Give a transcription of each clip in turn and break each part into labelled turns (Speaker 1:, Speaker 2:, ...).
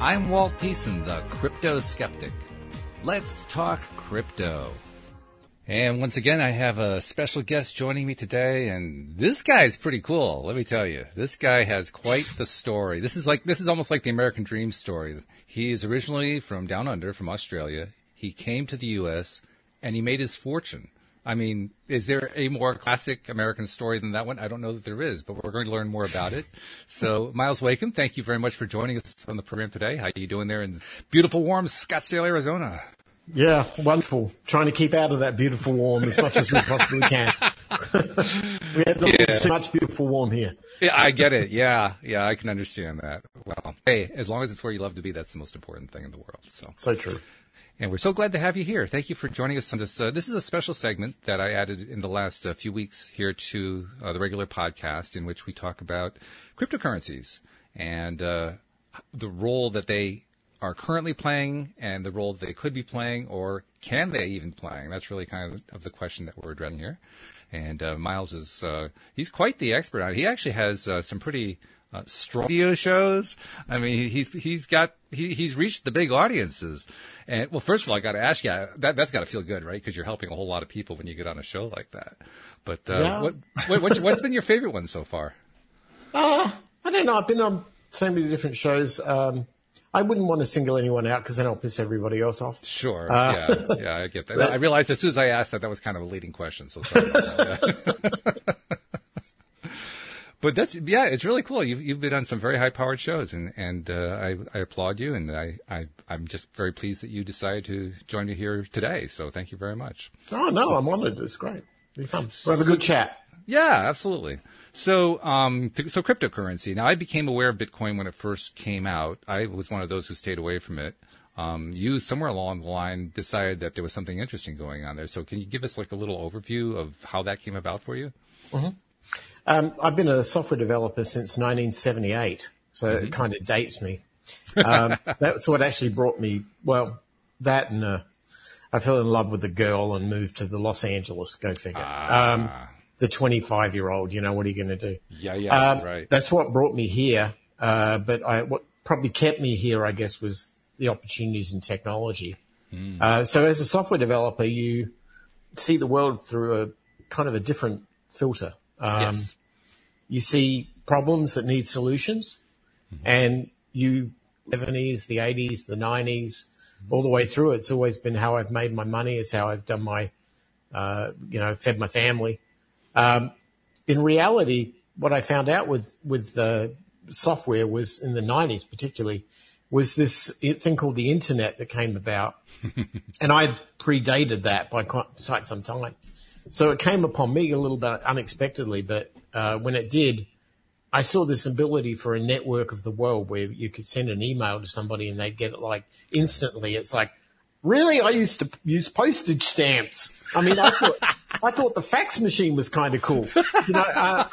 Speaker 1: I'm Walt Thiessen, the crypto skeptic. Let's talk crypto. And once again, I have a special guest joining me today, and this guy is pretty cool. Let me tell you, this guy has quite the story. This is like, this is almost like the American dream story. He is originally from down under, from Australia. He came to the U.S. and he made his fortune. I mean, is there a more classic American story than that one? I don't know that there is, but we're going to learn more about it. So, Myles Wakeham, thank you very much for joining us on the program today. How are you doing there in beautiful, warm Scottsdale, Arizona?
Speaker 2: Yeah, wonderful. Trying to keep out of that beautiful warm as much as we possibly can. we have not yeah. too much beautiful warm here.
Speaker 1: Yeah, I get it. Yeah, yeah, I can understand that. Well, hey, as long as it's where you love to be, that's the most important thing in the world. So,
Speaker 2: so true.
Speaker 1: And we're so glad to have you here. Thank you for joining us on this. Uh, this is a special segment that I added in the last uh, few weeks here to uh, the regular podcast, in which we talk about cryptocurrencies and uh, the role that they are currently playing, and the role that they could be playing, or can they even playing? That's really kind of, of the question that we're addressing here. And uh, Myles is uh, he's quite the expert on it. He actually has some pretty uh, strong video shows. I mean, he's he's got he, he's reached the big audiences. And well, first of all, I got to ask you that that's got to feel good, right? Because you're helping a whole lot of people when you get on a show like that. But uh, yeah. what, what what's, what's been your favorite one so far?
Speaker 2: Uh, I don't know. I've been on so many different shows. Um, I wouldn't want to single anyone out because then I'll piss everybody else off.
Speaker 1: Sure. Uh, yeah. Yeah. I get that. I realized as soon as I asked that, that was kind of a leading question. So sorry about that. but that's yeah, it's really cool. You've you've been on some very high powered shows, and and uh, I I applaud you, and I I I'm just very pleased that you decided to join me here today. So thank you very much.
Speaker 2: Oh no, so, I'm honored. It's great. Be fun. We'll have a good chat.
Speaker 1: Yeah, absolutely. So, um, so cryptocurrency. Now, I became aware of Bitcoin when it first came out. I was one of those who stayed away from it. Um, you somewhere along the line decided that there was something interesting going on there. So, can you give us like a little overview of how that came about for you?
Speaker 2: Mm-hmm. Um, I've been a software developer since 1978, so mm-hmm. it kind of dates me. Um, that's what actually brought me, well, that and uh, I fell in love with a girl and moved to the Los Angeles, go figure. Ah. Um, the 25 year old, you know, what are you going to do?
Speaker 1: Yeah, yeah, um, right.
Speaker 2: That's what brought me here. Uh, but I, what probably kept me here, I guess, was the opportunities in technology. Mm. Uh, so as a software developer, you see the world through a kind of a different filter. Um, yes. You see problems that need solutions, mm-hmm. and you, 70s, the 80s, the 90s, mm-hmm. all the way through, it's always been how I've made my money, it's how I've done my, uh, you know, fed my family. Um, in reality, what I found out with with uh, software was in the 90s, particularly, was this thing called the internet that came about, and I predated that by quite some time. So it came upon me a little bit unexpectedly, but uh, when it did, I saw this ability for a network of the world where you could send an email to somebody and they'd get it like instantly. It's like, really? I used to use postage stamps. I mean, I thought, I thought the fax machine was kind of cool. You know, uh,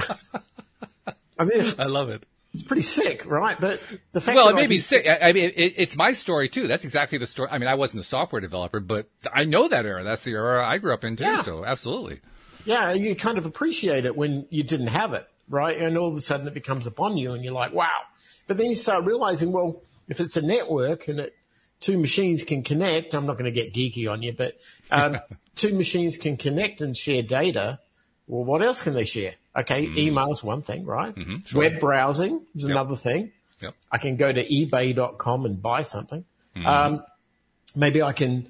Speaker 1: I mean, I love it.
Speaker 2: It's pretty sick, right? But the fact
Speaker 1: well, it may be sick. I, I mean, it, it's my story too. That's exactly the story. I mean, I wasn't a software developer, but I know that era. That's the era I grew up in too. Yeah. So absolutely.
Speaker 2: Yeah, you kind of appreciate it when you didn't have it, right? And all of a sudden it becomes upon you, and you're like, wow. But then you start realizing, well, if it's a network and it, two machines can connect, I'm not going to get geeky on you, but um, two machines can connect and share data. Well, what else can they share? Okay, mm. email's one thing, right? Mm-hmm, sure. Web browsing is yep. another thing. Yep. I can go to ebay.com and buy something. Mm. Um, maybe I can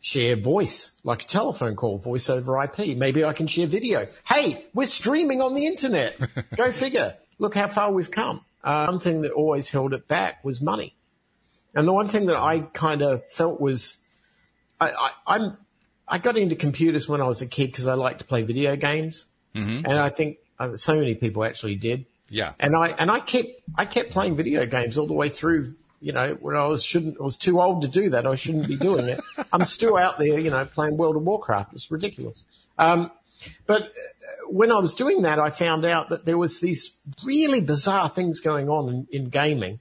Speaker 2: share voice, like a telephone call, voice over IP. Maybe I can share video. Hey, we're streaming on the internet. go figure. Look how far we've come. Uh, one thing that always held it back was money. And the one thing that I kind of felt was, I, I, I'm, I got into computers when I was a kid because I liked to play video games. Mm-hmm. And I think uh, so many people actually did.
Speaker 1: Yeah.
Speaker 2: And I and I kept I kept playing video games all the way through. You know, when I was shouldn't I was too old to do that. I shouldn't be doing it. I'm still out there, you know, playing World of Warcraft. It's ridiculous. Um, but uh, when I was doing that, I found out that there was these really bizarre things going on in, in gaming.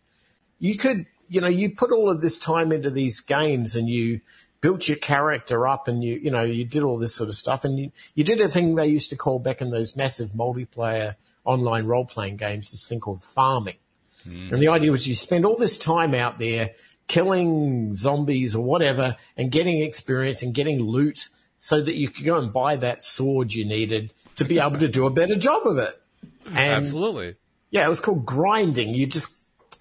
Speaker 2: You could, you know, you put all of this time into these games and you built your character up and you, you know, you did all this sort of stuff and you, you did a thing they used to call back in those massive multiplayer online role playing games, this thing called farming. Hmm. And the idea was you spend all this time out there killing zombies or whatever and getting experience and getting loot so that you could go and buy that sword you needed to be able to do a better job of it. And
Speaker 1: Absolutely.
Speaker 2: yeah, it was called grinding. You just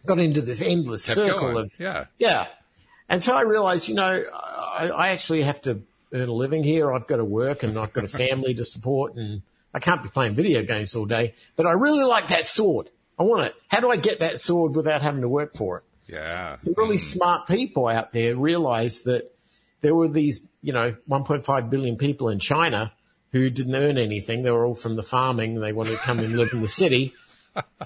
Speaker 2: got into this endless
Speaker 1: Kept
Speaker 2: circle
Speaker 1: going.
Speaker 2: of
Speaker 1: yeah.
Speaker 2: yeah. And so I realized, you know, I, I actually have to earn a living here. I've got to work and I've got a family to support and I can't be playing video games all day, but I really like that sword. I want it. How do I get that sword without having to work for it?
Speaker 1: Yeah.
Speaker 2: Some really hmm. smart people out there realized that there were these, you know, 1.5 billion people in China who didn't earn anything. They were all from the farming. They wanted to come and live in the city.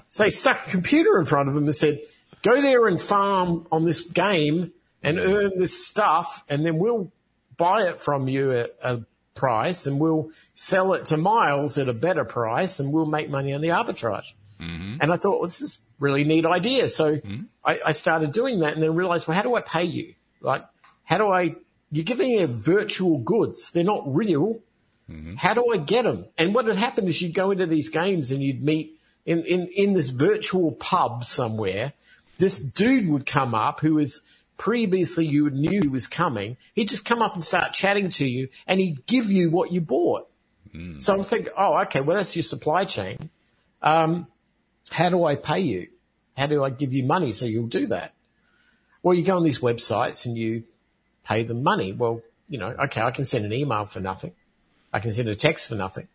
Speaker 2: So they stuck a computer in front of them and said, go there and farm on this game and mm. earn this stuff and then we'll buy it from you at a price and we'll sell it to Myles at a better price and we'll make money on the arbitrage. Mm-hmm. And I thought, well, this is a really neat idea. So mm. I, I started doing that and then realized, well, how do I pay you? Like, how do I, you're giving me virtual goods. They're not real. Mm-hmm. How do I get them? And what had happened is you'd go into these games and you'd meet in, in, in this virtual pub somewhere. This dude would come up who was previously you knew he was coming. He'd just come up and start chatting to you and he'd give you what you bought. So I'm thinking, oh, okay, well, that's your supply chain. Um, how do I pay you? How do I give you money so you'll do that? Well, you go on these websites and you pay them money. Well, you know, okay, I can send an email for nothing. I can send a text for nothing.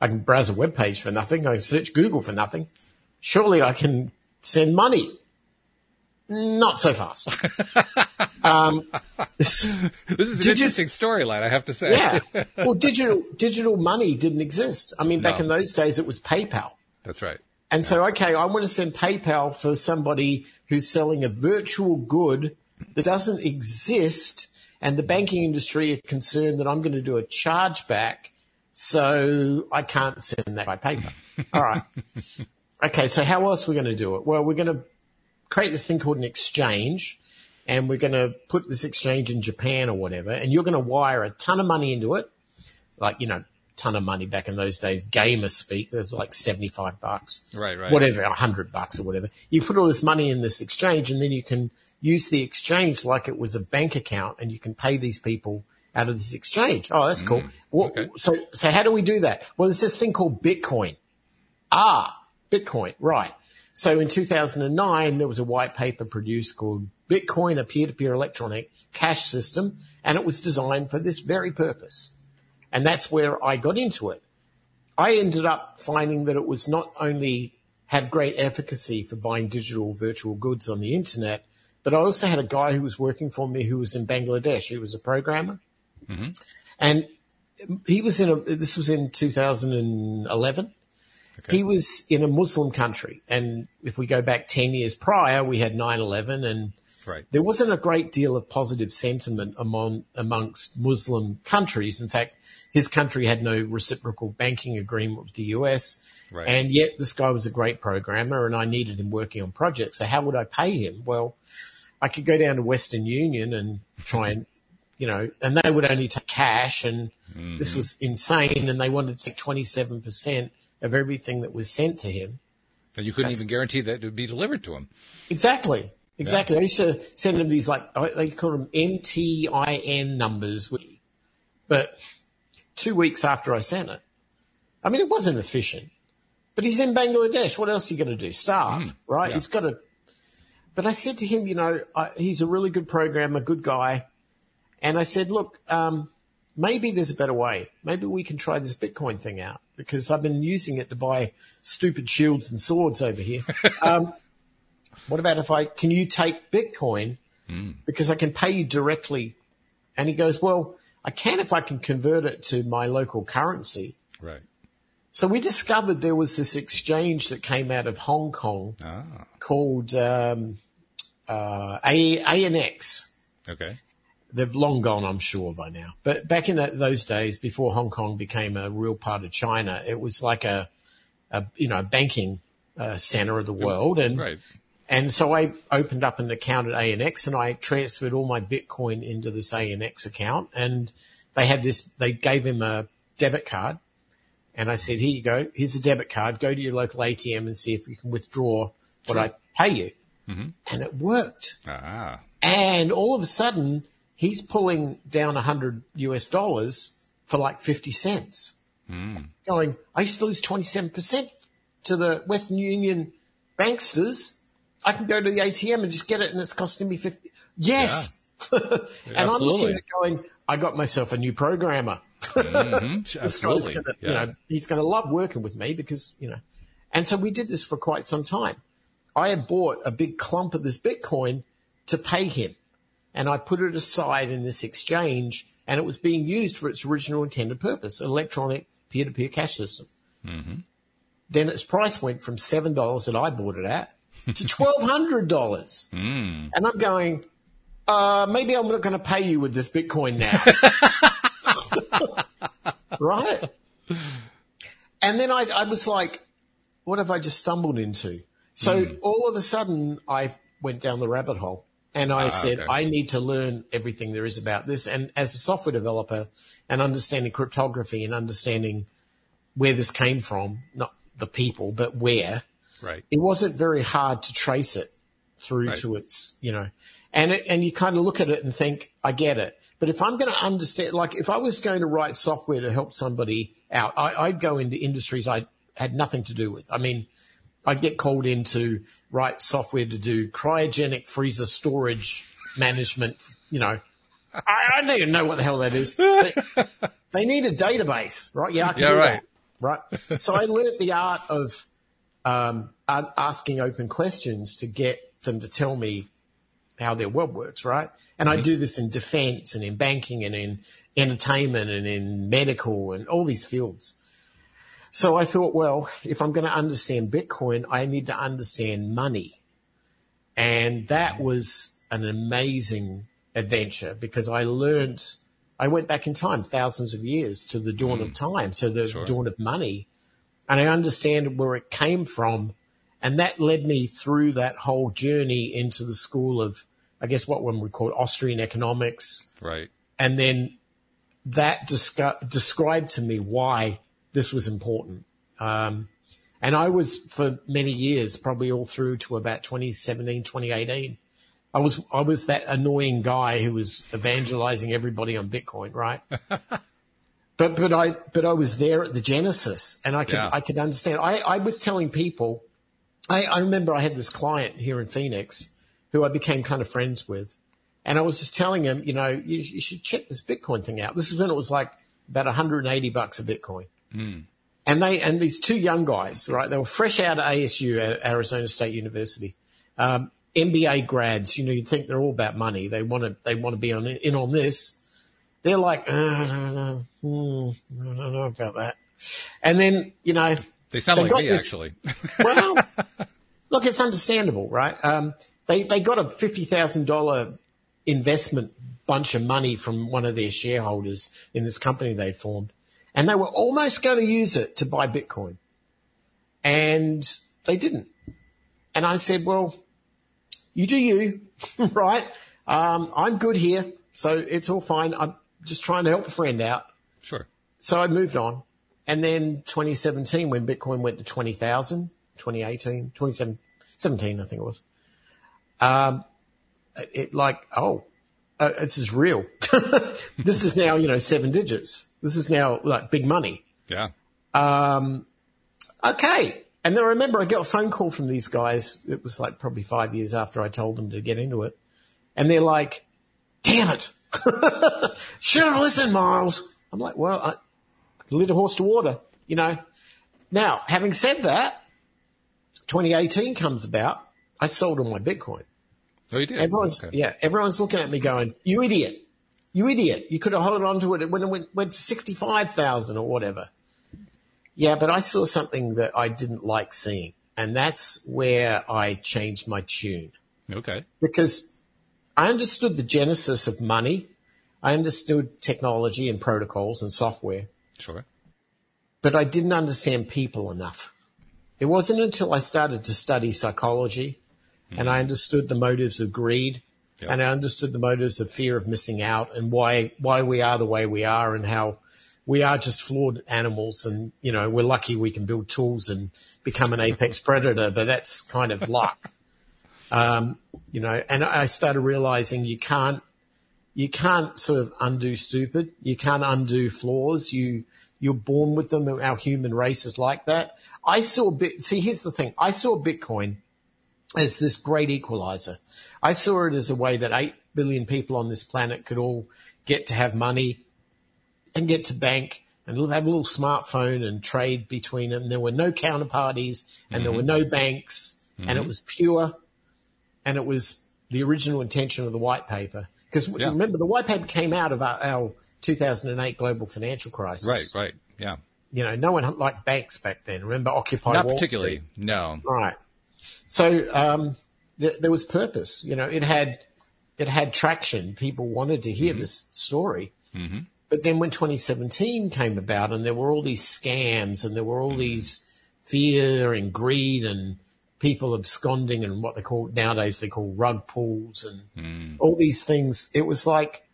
Speaker 2: I can browse a web page for nothing. I can search Google for nothing. Surely I can send money. Not so fast. um, this-
Speaker 1: This is an interesting storyline, I have to say.
Speaker 2: yeah. Well, digital digital money didn't exist. I mean, back in those days, it was PayPal.
Speaker 1: That's right.
Speaker 2: And so, okay, I want to send PayPal for somebody who's selling a virtual good that doesn't exist, and the banking industry are concerned that I'm going to do a chargeback, so I can't send that by PayPal. All right. Okay, so how else are we going to do it? Well, we're going to create this thing called an exchange, and we're going to put this exchange in Japan or whatever, and you're going to wire a ton of money into it, like you know, ton of money back in those days, gamer speak. There's like seventy five bucks,
Speaker 1: Right, right.
Speaker 2: whatever, a hundred bucks or whatever. You put all this money in this exchange, and then you can use the exchange like it was a bank account, and you can pay these people out of this exchange. Oh, that's cool. Well,
Speaker 1: okay.
Speaker 2: So, so how do we do that? Well, there's this thing called Bitcoin. Ah, Bitcoin, right. So in 2009, there was a white paper produced called Bitcoin, a peer-to-peer electronic cash system, and it was designed for this very purpose. And that's where I got into it. I ended up finding that it was not only had great efficacy for buying digital virtual goods on the internet, but I also had a guy who was working for me who was in Bangladesh. He was a programmer. Mm-hmm. And he was in a, this was in 2011. He was in a Muslim country. And if we go back 10 years prior, we had 9-11 and
Speaker 1: Right.
Speaker 2: there wasn't a great deal of positive sentiment among, amongst Muslim countries. In fact, his country had no reciprocal banking agreement with the US.
Speaker 1: Right.
Speaker 2: And yet this guy was a great programmer and I needed him working on projects. So how would I pay him? Well, I could go down to Western Union and try and, you know, and they would only take cash and mm-hmm. this was insane and they wanted to take 27% of everything that was sent to him.
Speaker 1: And you couldn't even guarantee that it would be delivered to him.
Speaker 2: Exactly. Exactly. I used to send them these like, they call them MTIN numbers, but two weeks after I sent it, I mean, it wasn't efficient, but he's in Bangladesh. What else are you going to do? Starve, right?
Speaker 1: yeah.
Speaker 2: He's got to, but I said to him, you know, I, he's a really good programmer, good guy. And I said, look, um, maybe there's a better way. Maybe we can try this Bitcoin thing out because I've been using it to buy stupid shields and swords over here. um, what about if I, can you take Bitcoin because I can pay you directly? And he goes, well, I can if I can convert it to my local currency.
Speaker 1: Right.
Speaker 2: So we discovered there was this exchange that came out of Hong Kong
Speaker 1: Ah.
Speaker 2: called um, uh, A- ANX.
Speaker 1: Okay.
Speaker 2: They've long gone, I'm sure, by now. But back in that, those days, before Hong Kong became a real part of China, it was like a, a you know, banking uh, center of the world. And
Speaker 1: Right.
Speaker 2: and so I opened up an account at ANX and I transferred all my Bitcoin into this ANX account and they had this, they gave him a debit card and I said, here you go. Here's a debit card. Go to your local ATM and see if you can withdraw what
Speaker 1: Sure.
Speaker 2: I pay you. And it worked.
Speaker 1: Ah.
Speaker 2: And all of a sudden, he's pulling down 100 US dollars for like 50 cents. Going, I used to lose 27% to the Western Union banksters. I can go to the ATM and just get it and it's costing me 50. Yes. and I'm looking at going, I got myself a new programmer.
Speaker 1: Mhm. Absolutely.
Speaker 2: gonna,
Speaker 1: yeah.
Speaker 2: you know, he's going to love working with me because, you know, and so we did this for quite some time. I had bought a big clump of this Bitcoin to pay him and I put it aside in this exchange and it was being used for its original intended purpose, electronic peer-to-peer cash system. Mm-hmm. Then its price went from $7 that I bought it at to $1,200. Mm. And I'm going, uh, maybe I'm not going to pay you with this Bitcoin now. right? And then I, I was like, what have I just stumbled into? So mm. all of a sudden I went down the rabbit hole and I ah, said,
Speaker 1: okay.
Speaker 2: I need to learn everything there is about this. And as a software developer and understanding cryptography and understanding where this came from, not the people, but where,
Speaker 1: right.
Speaker 2: it wasn't very hard to trace it through
Speaker 1: Right.
Speaker 2: to its, you know, and it, and you kind of look at it and think, I get it. But if I'm going to understand, like if I was going to write software to help somebody out, I, I'd go into industries I had nothing to do with. I mean, I'd get called in to write software to do cryogenic freezer storage management, you know. I, I don't even know what the hell that is. They, they need a database, right? Yeah, I can
Speaker 1: Yeah,
Speaker 2: do
Speaker 1: right.
Speaker 2: that. Right. So I learnt the art of um, asking open questions to get them to tell me how their web works, right? And I do this in defense and in banking and in entertainment and in medical and all these fields. So I thought, well, if I'm going to understand Bitcoin, I need to understand money. And that was an amazing adventure because I learned, I went back in time thousands of years to the dawn of mm. time, to the
Speaker 1: Sure.
Speaker 2: dawn of money. And I understand where it came from. And that led me through that whole journey into the school of, I guess what one would call Austrian economics.
Speaker 1: Right.
Speaker 2: And then that descri- described to me why this was important. Um, and I was for many years, probably all through to about 2017, 2018. I was, I was that annoying guy who was evangelizing everybody on Bitcoin, right? but, but I, but I was there at the genesis and I could,
Speaker 1: Yeah.
Speaker 2: I could understand. I, I was telling people, I, I remember I had this client here in Phoenix who I became kind of friends with. And I was just telling him, you know, you, you should check this Bitcoin thing out. This is when it was like about 180 bucks a Bitcoin. And they, and these two young guys, right? They were fresh out of ASU, Arizona State University. Um, MBA grads, you know, you think they're all about money. They want to, they want to be on, in on this. They're like, uh, I don't know, hmm, I don't know about that. And then, you know,
Speaker 1: They sound
Speaker 2: They
Speaker 1: like me,
Speaker 2: this-
Speaker 1: actually.
Speaker 2: well, look, it's understandable, right? Um, they they got a fifty thousand dollar investment bunch of money from one of their shareholders in this company they'd formed, and they were almost going to use it to buy Bitcoin, and they didn't. And I said, well, you do you, right? Um, I'm good here, so it's all fine. I'm just trying to help a friend out.
Speaker 1: sure.
Speaker 2: So I moved on. And then 2017, when Bitcoin went to 20,000, 2018, 2017, I think it was. Um, it like, oh, uh, this is real. this is now, you know, seven digits. This is now like big money.
Speaker 1: Yeah.
Speaker 2: Um, okay. And then I remember I got a phone call from these guys. It was like probably five years after I told them to get into it. And they're like, damn it. Should have listened, Myles. I'm like, well, I lead a horse to water, you know. Now, having said that, 2018 comes about. I sold all my Bitcoin.
Speaker 1: Oh, you did.
Speaker 2: Everyone's,
Speaker 1: Okay.
Speaker 2: yeah, everyone's looking at me going, you idiot. You idiot. You could have held on to it when it went, went to 65,000 or whatever. Yeah, but I saw something that I didn't like seeing. And that's where I changed my tune
Speaker 1: Okay.
Speaker 2: because I understood the genesis of money. I understood technology and protocols and software,
Speaker 1: Sure.
Speaker 2: but I didn't understand people enough. It wasn't until I started to study psychology and I mm-hmm. understood the motives of greed
Speaker 1: Yeah.
Speaker 2: and I understood the motives of fear of missing out and why, why we are the way we are and how we are just flawed animals and, you know, we're lucky we can build tools and become an apex predator, but that's kind of luck. Um, you know, and I started realizing you can't, you can't sort of undo stupid. You can't undo flaws. You, you're born with them. Our human race is like that. I saw bit, see, here's the thing. I saw Bitcoin as this great equalizer. I saw it as a way that 8 billion people on this planet could all get to have money and get to bank and have a little smartphone and trade between them. There were no counterparties and mm-hmm. there were no banks mm-hmm. and it was pure and it was the original intention of the white paper. Because yeah. remember, the white paper came out of our, our 2008 global financial crisis.
Speaker 1: Right, right, yeah.
Speaker 2: You know, no one liked banks back then. Remember Occupy
Speaker 1: Not
Speaker 2: Wall
Speaker 1: particularly,
Speaker 2: Street?
Speaker 1: no.
Speaker 2: Right. So um, th- there was purpose. You know, it had it had traction. People wanted to hear mm-hmm. this story. Mm-hmm. But then when 2017 came about, and there were all these scams, and there were all mm-hmm. these fear and greed and people absconding and what they call nowadays they call rug pulls and mm. all these things. It was like,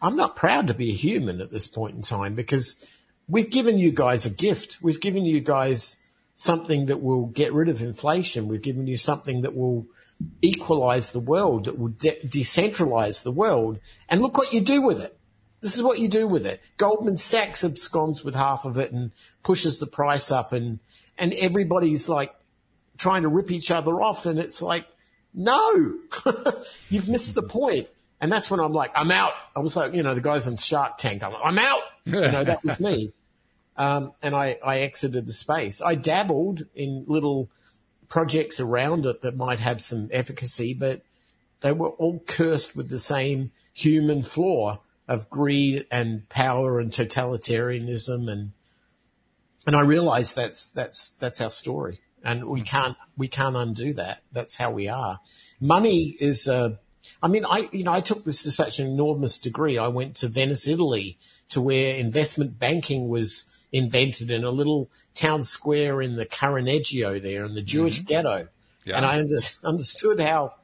Speaker 2: I'm not proud to be a human at this point in time because we've given you guys a gift. We've given you guys something that will get rid of inflation. We've given you something that will equalize the world, that will de- decentralize the world. And look what you do with it. This is what you do with it. Goldman Sachs absconds with half of it and pushes the price up and, and everybody's like trying to rip each other off. And it's like, no, you've missed the point. And that's when I'm like, I'm out. I was like, you know, the guys in Shark Tank. I'm, like, I'm out. You know, that was me. Um, and I, I exited the space. I dabbled in little projects around it that might have some efficacy, but they were all cursed with the same human flaw of greed and power and totalitarianism. And and I realize that's that's that's our story. And we mm-hmm. can't we can't undo that. That's how we are. Money is uh, I mean I you know I took this to such an enormous degree. I went to Venice Italy to where investment banking was invented in a little town square in the Cannaregio there in the Jewish mm-hmm. ghetto. Yeah. And I understood how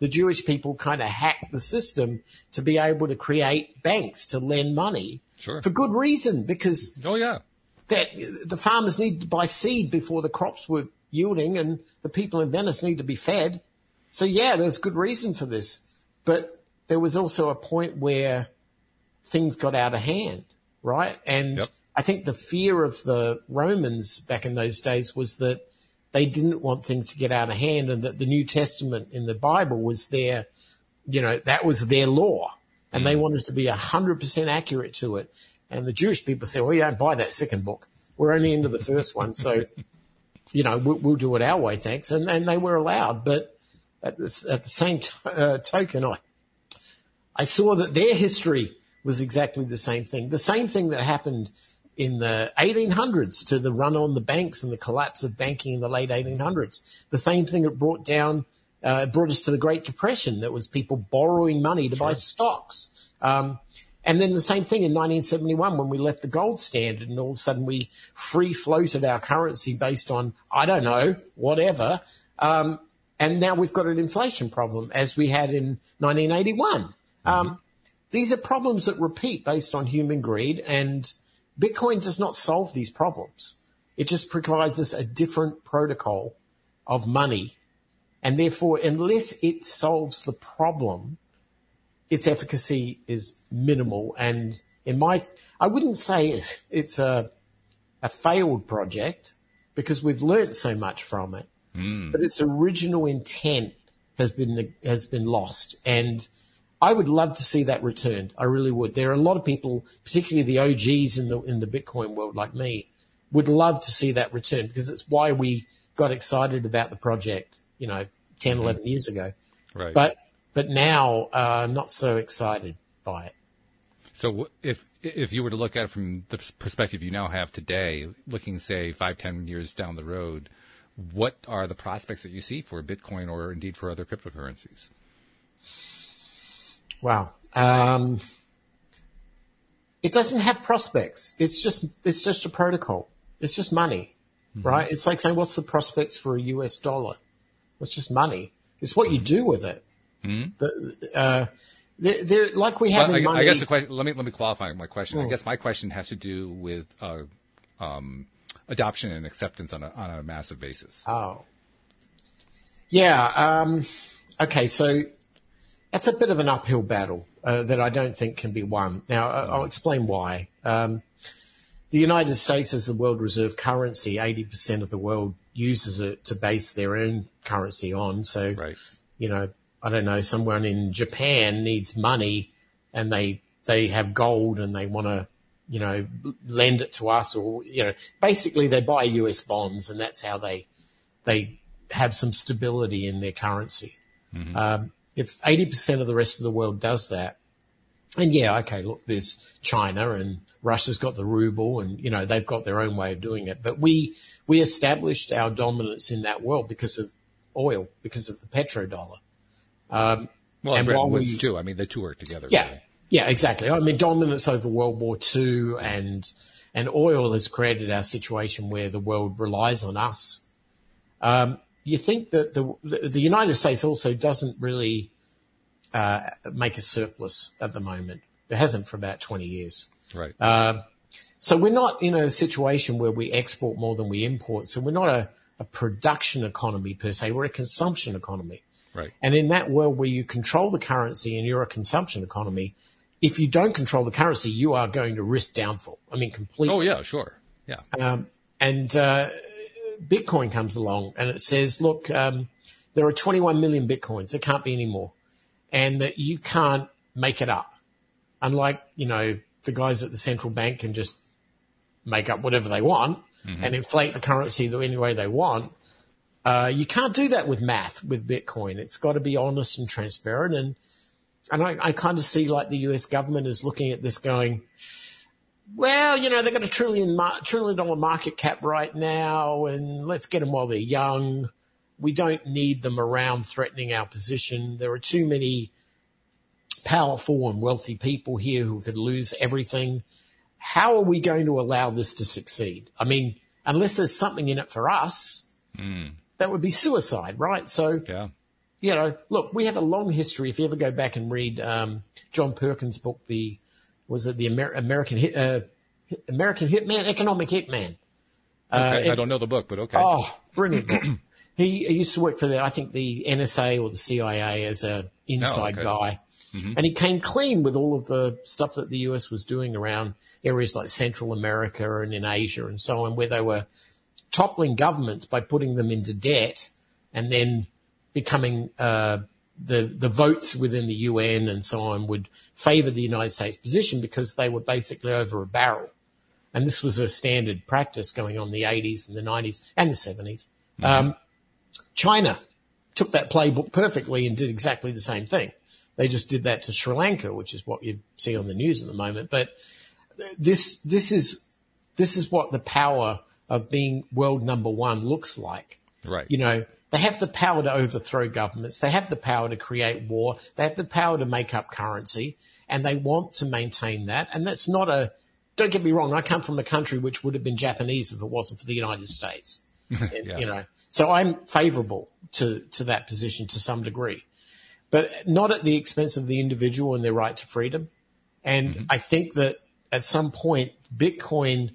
Speaker 2: the Jewish people kind of hacked the system to be able to create banks to lend money
Speaker 1: sure.
Speaker 2: for good reason because
Speaker 1: oh yeah
Speaker 2: that the farmers need to buy seed before the crops were yielding and the people in Venice need to be fed. So yeah, there's good reason for this, but there was also a point where things got out of hand, right? And yep. I think the fear of the Romans back in those days was that they didn't want things to get out of hand and that the New Testament in the Bible was their, you know, that was their law and mm. they wanted to be a hundred percent accurate to it. And the Jewish people say, well, you don't buy that second book. We're only into the first one. So, you know, we'll, we'll, do it our way. Thanks. And, and they were allowed. But at, this, at the same t- uh, token, I, I saw that their history was exactly the same thing. The same thing that happened in the 1800s to the run on the banks and the collapse of banking in the late 1800s. The same thing that brought down, uh, brought us to the Great Depression. That was people borrowing money to sure. buy stocks. Um, and then the same thing in 1971 when we left the gold standard and all of a sudden we free floated our currency based on, I don't know, whatever. Um, and now we've got an inflation problem as we had in 1981. Mm-hmm. Um, these are problems that repeat based on human greed and Bitcoin does not solve these problems. It just provides us a different protocol of money. And therefore, unless it solves the problem, its efficacy is minimal. And in my, I wouldn't say it's a, a failed project because we've learned so much from it, mm. but its original intent has been, has been lost. And I would love to see that returned. I really would. There are a lot of people, particularly the OGs in the in the Bitcoin world like me, would love to see that returned because it's why we got excited about the project, you know, 10, mm-hmm. 11 years ago.
Speaker 1: Right.
Speaker 2: But but now uh, not so excited by it.
Speaker 1: So if if you were to look at it from the perspective you now have today, looking say five, ten years down the road, what are the prospects that you see for Bitcoin or indeed for other cryptocurrencies?
Speaker 2: Wow. Um, it doesn't have prospects. It's just it's just a protocol. It's just money, mm-hmm. right? It's like saying, what's the prospects for a US dollar? It's just money. It's what you do with it. Mm-hmm. The, uh, they're, they're like we have
Speaker 1: Well,
Speaker 2: in
Speaker 1: I,
Speaker 2: money.
Speaker 1: I guess the question. Let me let me qualify my question. I
Speaker 2: Hmm.
Speaker 1: guess my question has to do with uh, um, adoption and acceptance on a on a massive basis.
Speaker 2: Oh. Yeah. Um, okay. So that's a bit of an uphill battle uh, that I don't think can be won. Now, I- I'll explain why. Um, the United States is the world reserve currency, 80% of the world uses it to base their own currency on. So,
Speaker 1: Right.
Speaker 2: you know, I don't know, someone in Japan needs money and they, they have gold and they want to, you know, lend it to us or, you know, basically they buy US bonds and that's how they, they have some stability in their currency. Um, if 80% of the rest of the world does that, and yeah, okay, look, there's China and Russia's got the ruble and, you know, they've got their own way of doing it. But we, we established our dominance in that world because of oil, because of the petrodollar. Um,
Speaker 1: Well,
Speaker 2: And
Speaker 1: and Bretton
Speaker 2: while
Speaker 1: Woods
Speaker 2: we-
Speaker 1: too. I mean, the two work together.
Speaker 2: yeah,
Speaker 1: really.
Speaker 2: yeah, exactly. I mean, dominance over World War II and and oil has created our situation where the world relies on us. Um, you think that the the United States also doesn't really uh, make a surplus at the moment. It hasn't for about twenty years.
Speaker 1: Right.
Speaker 2: Um, so we're not in a situation where we export more than we import. So we're not a, a production economy per se. We're a consumption economy.
Speaker 1: right.
Speaker 2: And in that world where you control the currency and you're a consumption economy, if you don't control the currency, you are going to risk downfall. I mean, completely.
Speaker 1: Oh yeah, sure. Yeah.
Speaker 2: Um, and uh, Bitcoin comes along and it says, look, um, there are 21 million Bitcoins. There can't be any more. And that you can't make it up. Unlike, you know, the guys at the central bank can just make up whatever they want and inflate the currency the any way they want. Uh, you can't do that with math, with Bitcoin. It's got to be honest and transparent. And, and I, I kind of see like the US government is looking at this going, well, you know, they've got a trillion, trillion dollar market cap right now and let's get them while they're young. We don't need them around threatening our position. There are too many powerful and wealthy people here who could lose everything. How are we going to allow this to succeed? I mean, unless there's something in it for us, that would be suicide, right? So,
Speaker 1: Yeah.
Speaker 2: you know, look, we have a long history. If you ever go back and read um, John Perkins' book, the was it the Amer- American Hit, uh, American Hitman, Economic Hitman?
Speaker 1: Okay.
Speaker 2: it-
Speaker 1: I don't know the book, but okay.
Speaker 2: Oh, brilliant book. he, he used to work for the, I think the NSA or the CIA as a inside
Speaker 1: okay.
Speaker 2: guy. And he came clean with all of the stuff that the US was doing around areas like Central America and in Asia and so on, where they were toppling governments by putting them into debt and then becoming, uh, the, the votes within the UN and so on would favor the United States position because they were basically over a barrel. And this was a standard practice going on in the 80s and the 90s and the 70s. Um, China took that playbook perfectly and did exactly the same thing. They just did that to Sri Lanka, which is what you see on the news at the moment. But this, this is, this is what the power of being world number one looks like.
Speaker 1: right.
Speaker 2: You know, they have the power to overthrow governments. They have the power to create war. They have the power to make up currency and they want to maintain that. And that's not a, don't get me wrong. I come from a country which would have been Japanese if it wasn't for the United States.
Speaker 1: Yeah.
Speaker 2: You know, so I'm favorable to, to that position to some degree, but not at the expense of the individual and their right to freedom. And mm-hmm. I think that at some point, Bitcoin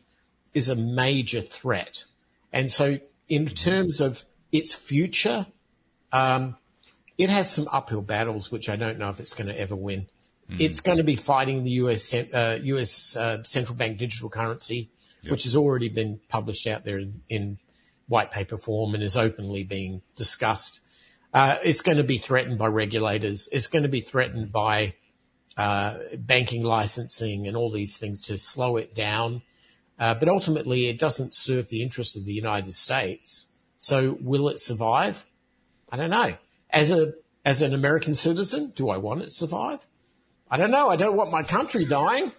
Speaker 2: is a major threat. And so in mm-hmm. terms of its future, um, it has some uphill battles, which I don't know if it's going to ever win. It's going to be fighting the US, uh, US uh, central bank digital currency, which has already been published out there in, in white paper form and is openly being discussed. Uh, it's going to be threatened by regulators. It's going to be threatened by uh, banking licensing and all these things to slow it down. Uh, but ultimately, it doesn't serve the interests of the United States. So, will it survive? I don't know. As a as an American citizen, do I want it to survive? I don't know. I don't want my country dying.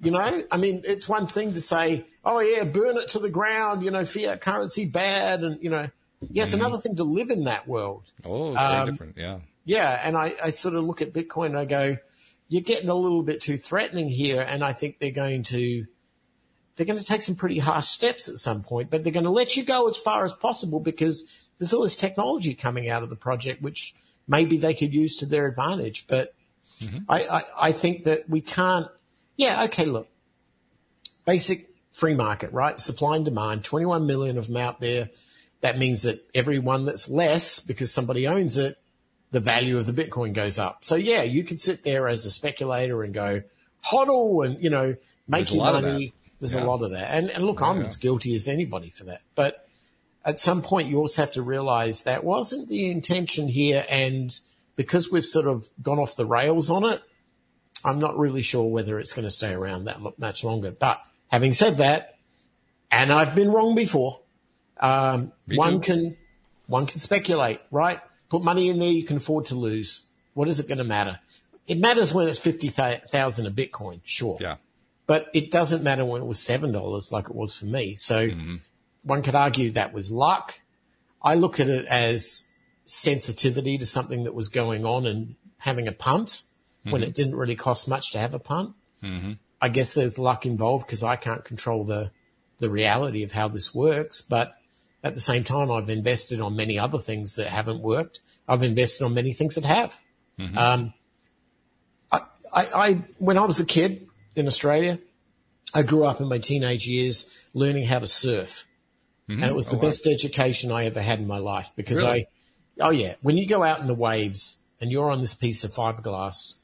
Speaker 2: You know, I mean, it's one thing to say, "Oh yeah, burn it to the ground." You know, fiat currency bad, and you know, yeah, it's another thing to live in that world.
Speaker 1: Oh, it's very
Speaker 2: Um,
Speaker 1: different. Yeah.
Speaker 2: Yeah, and I, I sort of look at Bitcoin and I go, you're getting a little bit too threatening here, and I think they're going to they're going to take some pretty harsh steps at some point, but they're going to let you go as far as possible because there's all this technology coming out of the project which maybe they could use to their advantage. But I, I, I think that we can't, yeah, okay, look, basic free market, right? Supply and demand, 21 million of them out there. That means that every one that's less because somebody owns it, the value of the Bitcoin goes up. So yeah, you could sit there as a speculator and go hodl and, you know, make
Speaker 1: There's
Speaker 2: your money. There's
Speaker 1: Yeah.
Speaker 2: a lot of that. And, and look, I'm as guilty as anybody for that. But at some point you also have to realize that wasn't the intention here. And because we've sort of gone off the rails on it, I'm not really sure whether it's going to stay around that much longer. But having said that, and I've been wrong before, um, one
Speaker 1: too.
Speaker 2: can, one can speculate, right? Put money in there you can afford to lose. What is it going to matter? It matters when it's 50,000 a Bitcoin, sure.
Speaker 1: Yeah.
Speaker 2: But it doesn't matter when it was $7 like it was for me. So
Speaker 1: Mm-hmm.
Speaker 2: one could argue that was luck. I look at it as sensitivity to something that was going on and having a punt when it didn't really cost much to have a punt. I guess there's luck involved because I can't control the, the reality of how this works. But at the same time, I've invested on many other things that haven't worked. I've invested on many things that have. Um, I, I, I, when I was a kid in Australia, I grew up in my teenage years learning how to surf. And it was the
Speaker 1: Oh, wow.
Speaker 2: best education I ever had in my life because
Speaker 1: Really?
Speaker 2: I, oh yeah, when you go out in the waves and you're on this piece of fiberglass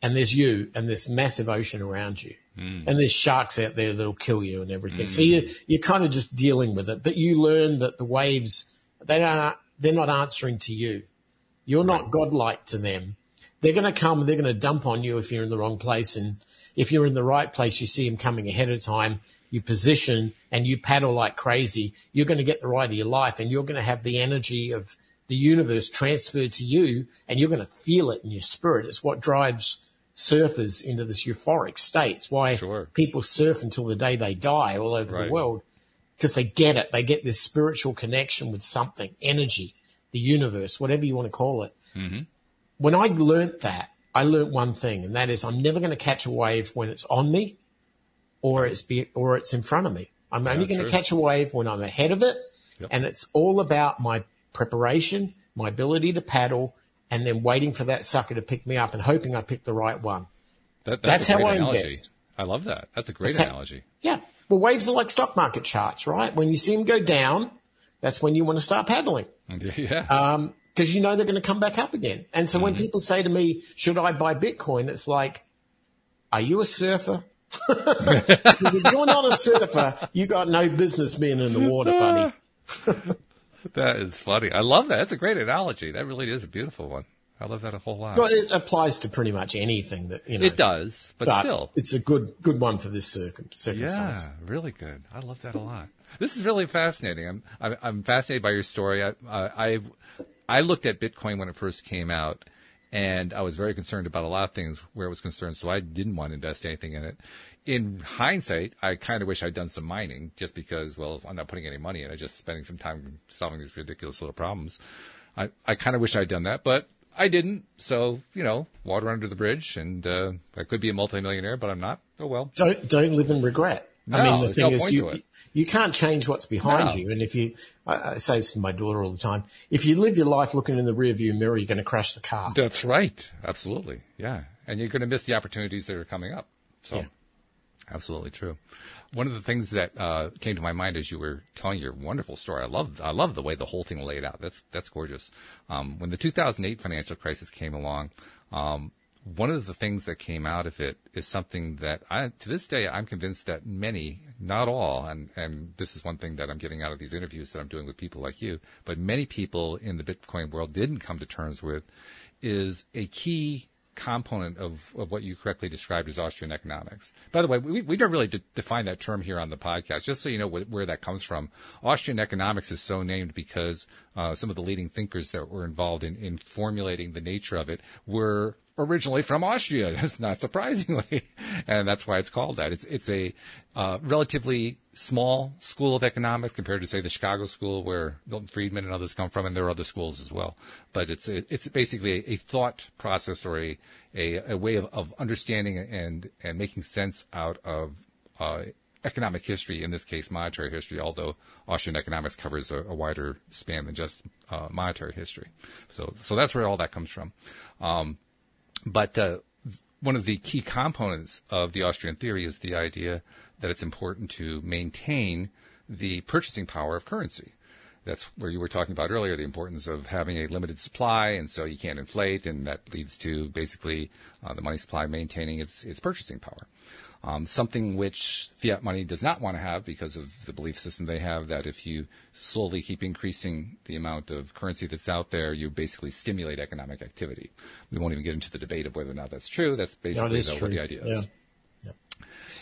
Speaker 2: and there's you and this massive ocean around you
Speaker 1: Hmm.
Speaker 2: and there's sharks out there that'll kill you and everything. So you, you're kind of just dealing with it, but you learn that the waves, they don't, they're not answering to you. You're not godlike to them. They're going to come they're going to dump on you if you're in the wrong place. And if you're in the right place, you see them coming ahead of time, you position and you paddle like crazy. You're going to get the ride of your life and you're going to have the energy of the universe transferred to you and you're going to feel it in your spirit. It's what drives surfers into this euphoric state. It's why
Speaker 1: Sure.
Speaker 2: people surf until the day they die all over
Speaker 1: Right.
Speaker 2: the world because they get it. They get this spiritual connection with something, energy, the universe, whatever you want to call it. Mm-hmm. When I learnt that, I learnt one thing, and that is I'm never going to catch a wave when it's on me or it's be, or it's in front of me. I'm only going to catch a wave when I'm ahead of it.
Speaker 1: Yep.
Speaker 2: And it's all about my preparation, my ability to paddle, and then waiting for that sucker to pick me up and hoping I pick the right one.
Speaker 1: That,
Speaker 2: That's
Speaker 1: a
Speaker 2: how I
Speaker 1: analogy.
Speaker 2: invest.
Speaker 1: I love that. That's a great
Speaker 2: That's how-
Speaker 1: analogy.
Speaker 2: Yeah. Well, waves are like stock market charts, right? When you see them go down, that's when you want to start paddling.
Speaker 1: Yeah.
Speaker 2: Um, cause you know they're going to come back up again. And so when people say to me, should I buy Bitcoin? It's like, are you a surfer? Because if you're not a surfer, you got no business being in the water, buddy.
Speaker 1: that is funny. I love that. That's a great analogy. That really is a beautiful one. I love that a whole lot.
Speaker 2: Well, it applies to pretty much anything that, you know.
Speaker 1: it does, but,
Speaker 2: But
Speaker 1: still.
Speaker 2: it's a good, good one for this circum- circumstance.
Speaker 1: Yeah, really good. I love that a lot. This is really fascinating. I'm I'm, I'm fascinated by your story. I, uh, I've I looked at Bitcoin when it first came out, and I was very concerned about a lot of things where it was concerned. So I didn't want to invest anything in it. In hindsight, I kind of wish I'd done some mining, just because well, I'm not putting any money in it, just spending some time solving these ridiculous little problems. I I kind of wish I'd done that, but. I didn't, so you know, water under the bridge, and uh, I could be a multimillionaire, but I'm not. Oh well.
Speaker 2: Don't, don't live in regret. I mean, the thing
Speaker 1: no
Speaker 2: is, you, you can't change what's behind
Speaker 1: No.
Speaker 2: you. And if you, I, I say this to my daughter all the time, if you live your life looking in the rearview mirror, you're going to crash the car.
Speaker 1: That's right. Absolutely. Yeah. And you're going to miss the opportunities that are coming up. So,
Speaker 2: Yeah.
Speaker 1: absolutely true. One of the things that uh, came to my mind as you were telling your wonderful story, I love, I love the way the whole thing laid out. That's that's gorgeous. Um, when the 2008 financial crisis came along, um, one of the things that came out of it is something that I, to this day, I'm convinced that many, not all, and, and this is one thing that I'm getting out of these interviews that I'm doing with people like you, but many people in the Bitcoin world didn't come to terms with is a key component of, of what you correctly described as Austrian economics. By the way, we, we don't really de- define that term here on the podcast, just so you know wh- where that comes from. Austrian economics is so named because uh, some of the leading thinkers that were involved in, in formulating the nature of it were originally from Austria, That's not surprisingly, and that's why it's called that. It's it's a uh, relatively small school of economics compared to say the Chicago School where Milton Friedman and others come from, and there are other schools as well. But it's it's basically a, a thought process or a a, a way of, of understanding and and making sense out of. Uh, economic history, in this case, monetary history, although Austrian economics covers a, a wider span than just uh, monetary history. So, so that's where all that comes from. Um, But uh, one of the key components of the Austrian theory is the idea that it's important to maintain the purchasing power of currency. That's where you were talking about earlier, the importance of having a limited supply, and so you can't inflate, and that leads to basically uh, the money supply maintaining its its purchasing power. Um, something which fiat money does not want to have because of the belief system they have that if you slowly keep increasing the amount of currency that's out there, you basically stimulate economic activity. We won't even get into the debate of whether or not that's true. That's basically no, what the idea yeah. is. Yeah.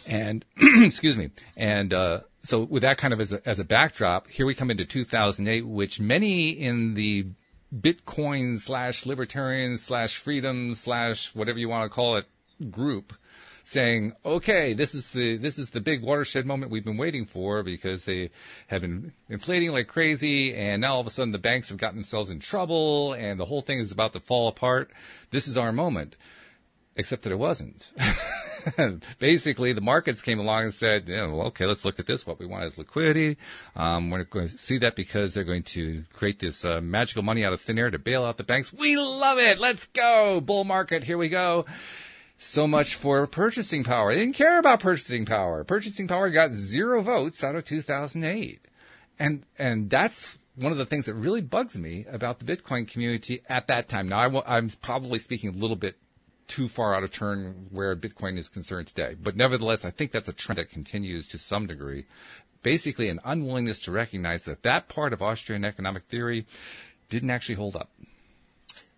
Speaker 1: And excuse me. And uh, so, with that kind of as a, as a backdrop, here we come into 2008, which many in the Bitcoin slash libertarian slash freedom slash whatever you want to call it group saying, okay, this is the, this is the big watershed moment we've been waiting for because they have been inflating like crazy and now all of a sudden the banks have gotten themselves in trouble and the whole thing is about to fall apart. This is our moment. Except that it wasn't. Basically, the markets came along and said, yeah, well, okay, let's look at this. What we want is liquidity. Um, we're going to see that because they're going to create this uh, magical money out of thin air to bail out the banks. We love it. Let's go. Bull market. Here we go so much for purchasing power. They didn't care about purchasing power. Purchasing power got zero votes out of 2008. And, and that's one of the things that really bugs me about the Bitcoin community at that time. Now, I, am probably speaking a little bit too far out of turn where Bitcoin is concerned today, but nevertheless, I think that's a trend that continues to some degree. Basically, an unwillingness to recognize that that part of Austrian economic theory didn't actually hold up.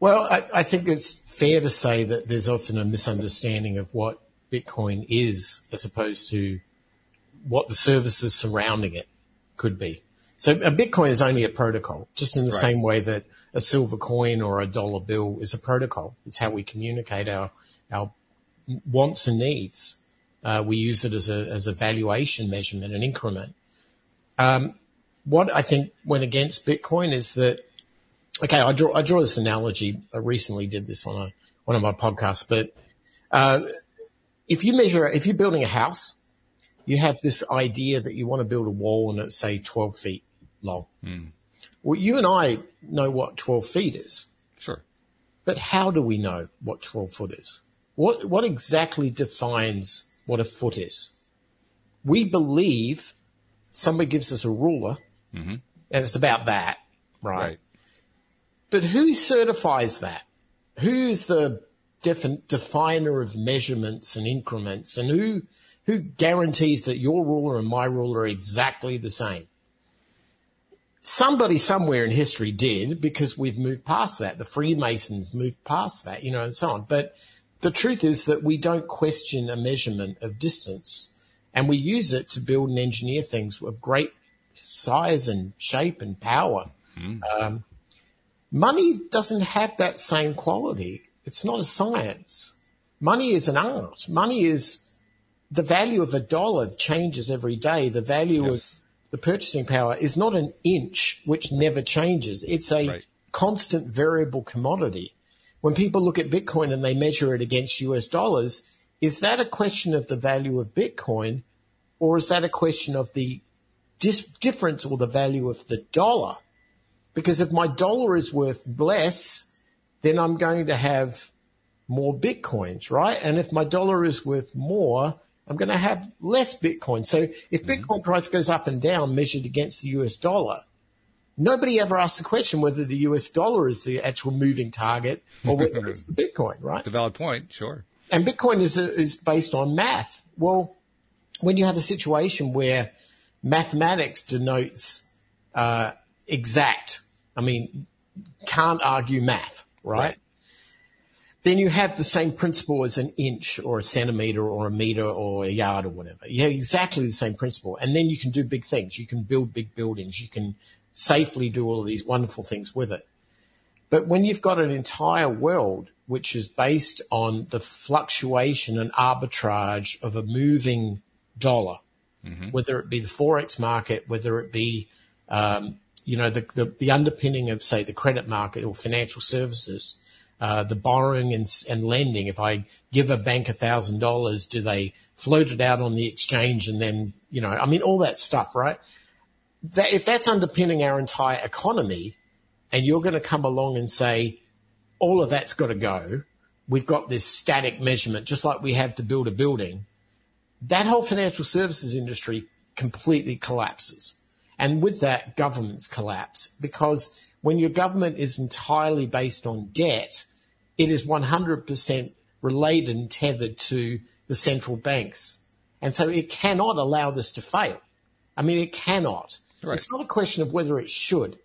Speaker 2: Well, I, I, think it's fair to say that there's often a misunderstanding of what Bitcoin is as opposed to what the services surrounding it could be. So a Bitcoin is only a protocol, just in the right. same way that a silver coin or a dollar bill is a protocol. It's how we communicate our, our wants and needs. Uh, we use it as a, as a valuation measurement, an increment. Um, what I think went against Bitcoin is that okay, I draw I draw this analogy. I recently did this on a, one of my podcasts, but uh, if you measure, if you're building a house, you have this idea that you want to build a wall and it's say 12 feet long. Mm. Well, you and I know what 12 feet is.
Speaker 1: Sure.
Speaker 2: But how do we know what 12 foot is? What, what exactly defines what a foot is? We believe somebody gives us a ruler mm-hmm. and it's about that, right? right? But who certifies that? Who's the definer of measurements and increments and who, who guarantees that your ruler and my ruler are exactly the same? Somebody somewhere in history did because we've moved past that. The Freemasons moved past that, you know, and so on. But the truth is that we don't question a measurement of distance and we use it to build and engineer things of great size and shape and power. Mm. Um, Money doesn't have that same quality. It's not a science. Money is an art. Money is the value of a dollar changes every day. The value yes. of the purchasing power is not an inch, which never changes. It's a right. constant variable commodity. When people look at Bitcoin and they measure it against US dollars, is that a question of the value of Bitcoin or is that a question of the dis- difference or the value of the dollar? Because if my dollar is worth less, then I'm going to have more bitcoins, right? And if my dollar is worth more, I'm going to have less bitcoin. So if mm-hmm. bitcoin price goes up and down measured against the US dollar, nobody ever asks the question whether the US dollar is the actual moving target or whether it's the bitcoin, right?
Speaker 1: It's a valid point, sure.
Speaker 2: And bitcoin is, is based on math. Well, when you have a situation where mathematics denotes, uh, exact I mean, can't argue math, right? right? Then you have the same principle as an inch or a centimeter or a meter or a yard or whatever. You have exactly the same principle. And then you can do big things. You can build big buildings. You can safely do all of these wonderful things with it. But when you've got an entire world which is based on the fluctuation and arbitrage of a moving dollar, mm-hmm. whether it be the forex market, whether it be um, you know, the, the, the underpinning of, say, the credit market or financial services, uh, the borrowing and, and lending. If I give a bank a thousand dollars, do they float it out on the exchange and then, you know, I mean, all that stuff, right? That, if that's underpinning our entire economy and you're going to come along and say, all of that's got to go, we've got this static measurement, just like we have to build a building, that whole financial services industry completely collapses. And with that, governments collapse because when your government is entirely based on debt, it is 100% related and tethered to the central banks. And so it cannot allow this to fail. I mean, it cannot. Right. It's not a question of whether it should.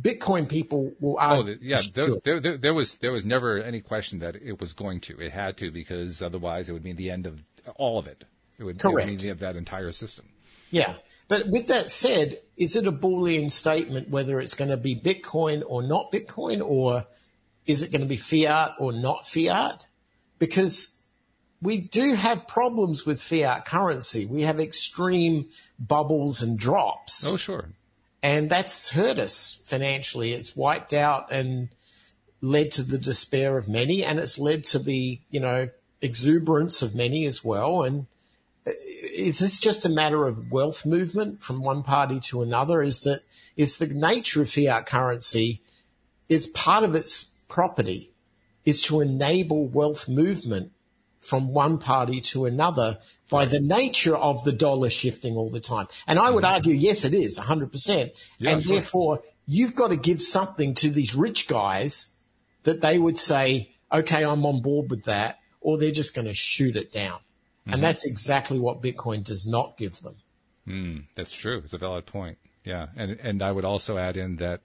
Speaker 2: Bitcoin people will oh, argue. Oh,
Speaker 1: yeah, there, there, there, was there was never any question that it was going to. It had to because otherwise it would mean the end of all of it. It would, Correct. It would mean the end of that entire system.
Speaker 2: Yeah, but with that said, is it a Boolean statement whether it's going to be Bitcoin or not Bitcoin, or is it going to be fiat or not fiat? Because we do have problems with fiat currency. We have extreme bubbles and drops.
Speaker 1: Oh, sure.
Speaker 2: And that's hurt us financially. It's wiped out and led to the despair of many, and it's led to the, you know, exuberance of many as well. And is this just a matter of wealth movement from one party to another? Is that is the nature of fiat currency is part of its property is to enable wealth movement from one party to another by the nature of the dollar shifting all the time. And I would mm-hmm. argue, yes, it is 100%. Yeah, and sure. therefore, you've got to give something to these rich guys that they would say, okay, I'm on board with that, or they're just going to shoot it down. Mm-hmm. And that's exactly what Bitcoin does not give them.
Speaker 1: Mm, that's true. It's a valid point. Yeah. And, and I would also add in that,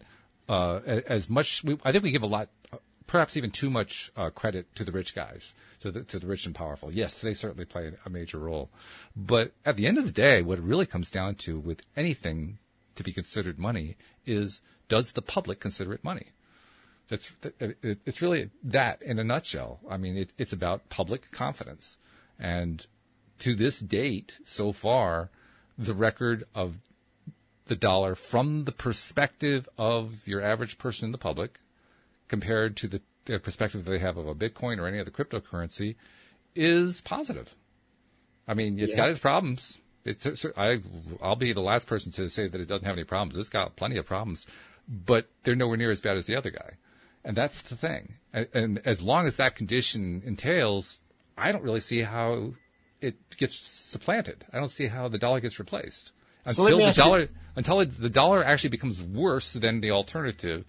Speaker 1: uh, as much, we, I think we give a lot, perhaps even too much uh, credit to the rich guys to the, to the rich and powerful. Yes, they certainly play a major role. But at the end of the day, what it really comes down to with anything to be considered money is does the public consider it money? That's, it's really that in a nutshell. I mean, it, it's about public confidence. And to this date, so far, the record of the dollar from the perspective of your average person in the public compared to the perspective they have of a Bitcoin or any other cryptocurrency is positive. I mean, it's yeah. got its problems. It's, I, I'll be the last person to say that it doesn't have any problems. It's got plenty of problems, but they're nowhere near as bad as the other guy. And that's the thing. And, and as long as that condition entails, I don't really see how it gets supplanted. I don't see how the dollar gets replaced until so the dollar you- until the dollar actually becomes worse than the alternative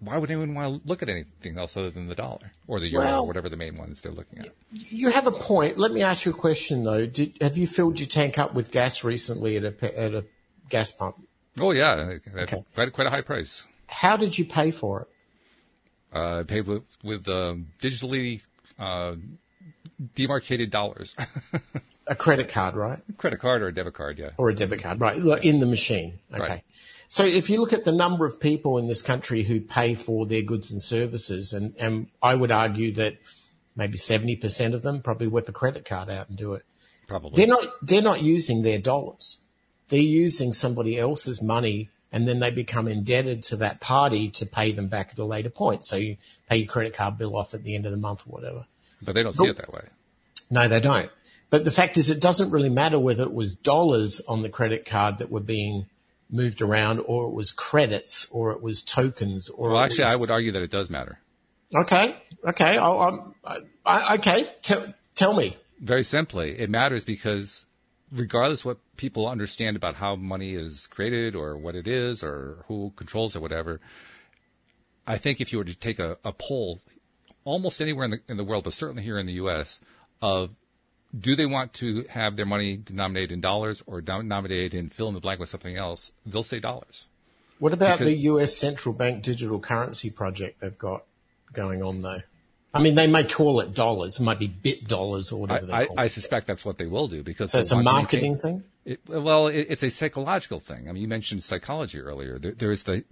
Speaker 1: why would anyone want to look at anything else other than the dollar or the euro well, or whatever the main ones they're looking at?
Speaker 2: You have a point. Let me ask you a question though. Did, have you filled your tank up with gas recently at a at a gas pump?
Speaker 1: Oh yeah, okay. quite quite a high price.
Speaker 2: How did you pay for it?
Speaker 1: Uh, I paid with with uh, digitally uh, demarcated dollars.
Speaker 2: a credit card, right?
Speaker 1: Credit card or a debit card, yeah.
Speaker 2: Or a debit card, right? In the machine. Okay. Right. So if you look at the number of people in this country who pay for their goods and services, and, and I would argue that maybe 70% of them probably whip a credit card out and do it.
Speaker 1: Probably.
Speaker 2: They're not, they're not using their dollars. They're using somebody else's money and then they become indebted to that party to pay them back at a later point. So you pay your credit card bill off at the end of the month or whatever.
Speaker 1: But they don't see it that way.
Speaker 2: No, they don't. But the fact is, it doesn't really matter whether it was dollars on the credit card that were being moved around, or it was credits, or it was tokens, or
Speaker 1: well, actually,
Speaker 2: was...
Speaker 1: I would argue that it does matter.
Speaker 2: Okay, okay, I'll, I, okay. Tell, tell me.
Speaker 1: Very simply, it matters because regardless what people understand about how money is created or what it is or who controls it, whatever, I think if you were to take a, a poll almost anywhere in the, in the world, but certainly here in the U.S., of do they want to have their money denominated in dollars or denominated in fill in the blank with something else? They'll say dollars.
Speaker 2: What about because, the US central bank digital currency project they've got going on though? I mean, they may call it dollars. It might be bit dollars or whatever.
Speaker 1: I,
Speaker 2: I,
Speaker 1: I suspect that's what they will do because
Speaker 2: so it's a marketing thing.
Speaker 1: It, well, it, it's a psychological thing. I mean, you mentioned psychology earlier. There, there is the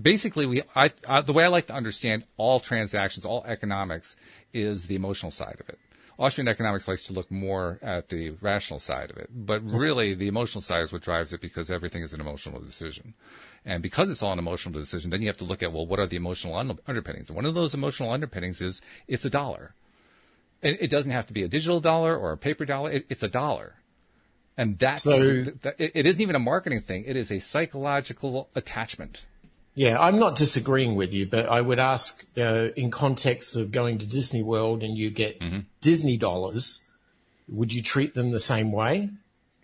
Speaker 1: basically we I, I, the way I like to understand all transactions, all economics, is the emotional side of it. Austrian economics likes to look more at the rational side of it, but really the emotional side is what drives it because everything is an emotional decision. And because it's all an emotional decision, then you have to look at, well, what are the emotional un- underpinnings? And one of those emotional underpinnings is it's a dollar. It, it doesn't have to be a digital dollar or a paper dollar. It, it's a dollar. And that's, so, that, it, it isn't even a marketing thing. It is a psychological attachment.
Speaker 2: Yeah, I'm not disagreeing with you, but I would ask uh, in context of going to Disney World and you get
Speaker 1: Mm-hmm.
Speaker 2: Disney dollars, would you treat them the same way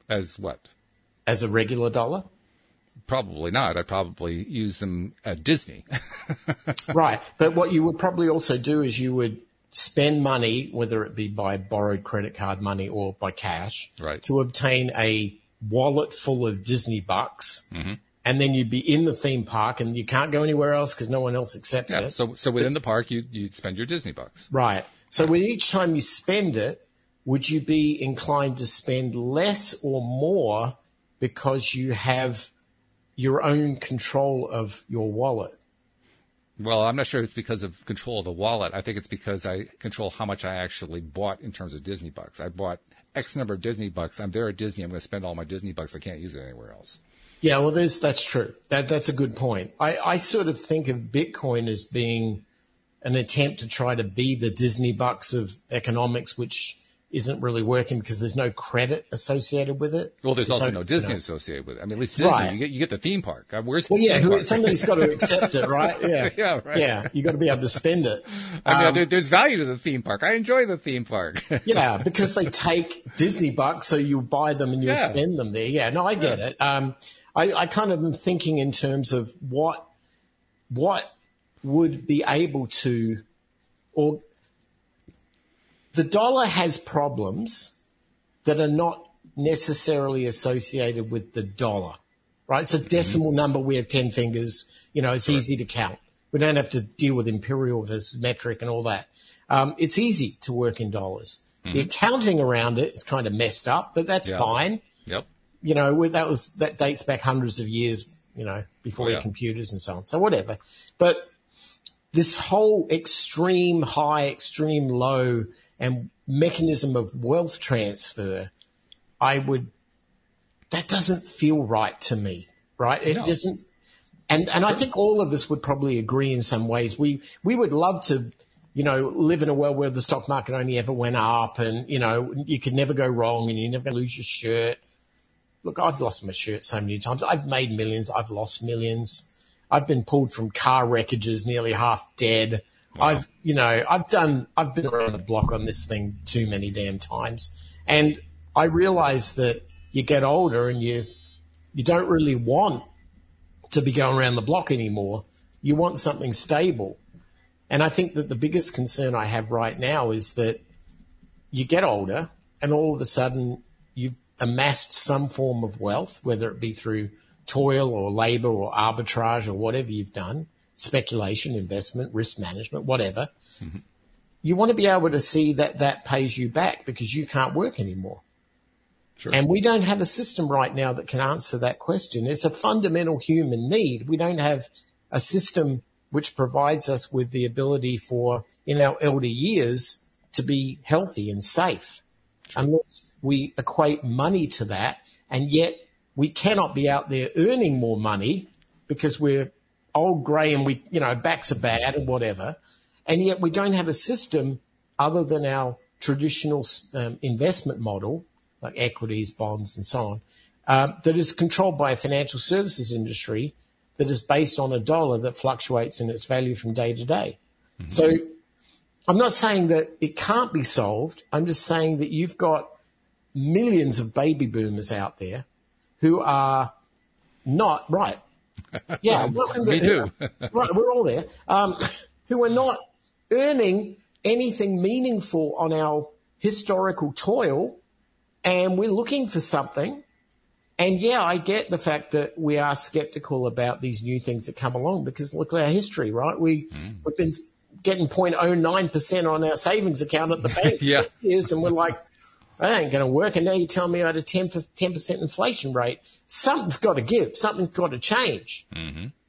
Speaker 1: As what?
Speaker 2: as a regular dollar?
Speaker 1: Probably not. I'd probably use them at Disney.
Speaker 2: right. But what you would probably also do is you would spend money, whether it be by borrowed credit card money or by cash,
Speaker 1: Right.
Speaker 2: to obtain a wallet full of Disney bucks.
Speaker 1: Mm-hmm.
Speaker 2: And then you'd be in the theme park and you can't go anywhere else because no one else accepts
Speaker 1: yeah.
Speaker 2: it.
Speaker 1: So, so within the park, you, you'd spend your Disney bucks.
Speaker 2: Right. So with each time you spend it, would you be inclined to spend less or more because you have your own control of your wallet?
Speaker 1: Well, I'm not sure it's because of control of the wallet. I think it's because I control how much I actually bought in terms of Disney bucks. I bought X number of Disney bucks. I'm there at Disney. I'm going to spend all my Disney bucks. I can't use it anywhere else.
Speaker 2: Yeah, well, there's, that's true. That, that's a good point. I, I sort of think of Bitcoin as being an attempt to try to be the Disney bucks of economics, which isn't really working because there's no credit associated with it.
Speaker 1: Well, there's
Speaker 2: It's
Speaker 1: also no
Speaker 2: you
Speaker 1: Disney
Speaker 2: know,
Speaker 1: associated with it. I mean, at least Disney,
Speaker 2: Right.
Speaker 1: you get you get the theme park. Uh, Where's the
Speaker 2: Well, yeah,
Speaker 1: theme
Speaker 2: who,
Speaker 1: park?
Speaker 2: somebody's got to accept it, right? Yeah,
Speaker 1: Yeah, right.
Speaker 2: Yeah, you got to be able to spend it.
Speaker 1: I mean,
Speaker 2: Um,
Speaker 1: there, there's value to the theme park. I enjoy the theme park.
Speaker 2: Yeah, because they take Disney bucks, so you buy them and you
Speaker 1: Yeah.
Speaker 2: spend them there. Yeah, no, I get it. Um, I, I kind of am thinking in terms of what what would be able to, or the dollar has problems that are not necessarily associated with the dollar, right? It's a decimal number. We have 10 fingers. You know, it's easy to count. We don't have to deal with imperial versus metric and all that. Um, it's easy to work in dollars. The accounting around it is kind of messed up, but that's
Speaker 1: Yeah.
Speaker 2: fine.
Speaker 1: yep.
Speaker 2: You know, that was, that dates back hundreds of years, you know, before
Speaker 1: Oh, yeah.
Speaker 2: computers and so on. So whatever. But this whole extreme high, extreme low and mechanism of wealth transfer, I would, that doesn't feel right to me, right? It
Speaker 1: No.
Speaker 2: doesn't, and, and I think all of us would probably agree in some ways. We, we would love to, you know, live in a world where the stock market only ever went up and, you know, you could never go wrong and you never lose your shirt. Look, I've lost my shirt so many times. I've made millions. I've lost millions. I've been pulled from car wreckages, nearly half dead. I've, you know, I've done, I've been around the block on this thing too many damn times. And I realize that you get older and you, you don't really want to be going around the block anymore. You want something stable. And I think that the biggest concern I have right now is that you get older and all of a sudden amassed some form of wealth, whether it be through toil or labor or arbitrage or whatever you've done, speculation, investment, risk management, whatever. Mm-hmm. You want to be able to see that that pays you back because you can't work anymore.
Speaker 1: Sure.
Speaker 2: And we don't have a system right now that can answer that question. It's a fundamental human need. We don't have a system which provides us with the ability for, in our elder years, to be healthy and safe. Unless we equate money to that, and yet we cannot be out there earning more money because we're old grey and we, you know, backs are bad and whatever. And yet we don't have a system other than our traditional um, investment model, like equities, bonds, and so on, uh, that is controlled by a financial services industry that is based on a dollar that fluctuates in its value from day to day. So I'm not saying that it can't be solved. I'm just saying that you've got millions of baby boomers out there who are not right. Yeah, welcome to-
Speaker 1: Me too.
Speaker 2: right, we're all there. Um, who are not earning anything meaningful on our historical toil, and we're looking for something. And yeah, I get the fact that we are skeptical about these new things that come along because look at our history, right? We we've been getting 0.09 percent on our savings account at the bank
Speaker 1: Yeah.
Speaker 2: for years, and we're like, that ain't going to work. And now you're telling me at a 10 percent inflation rate, something's got to give, something's got to change.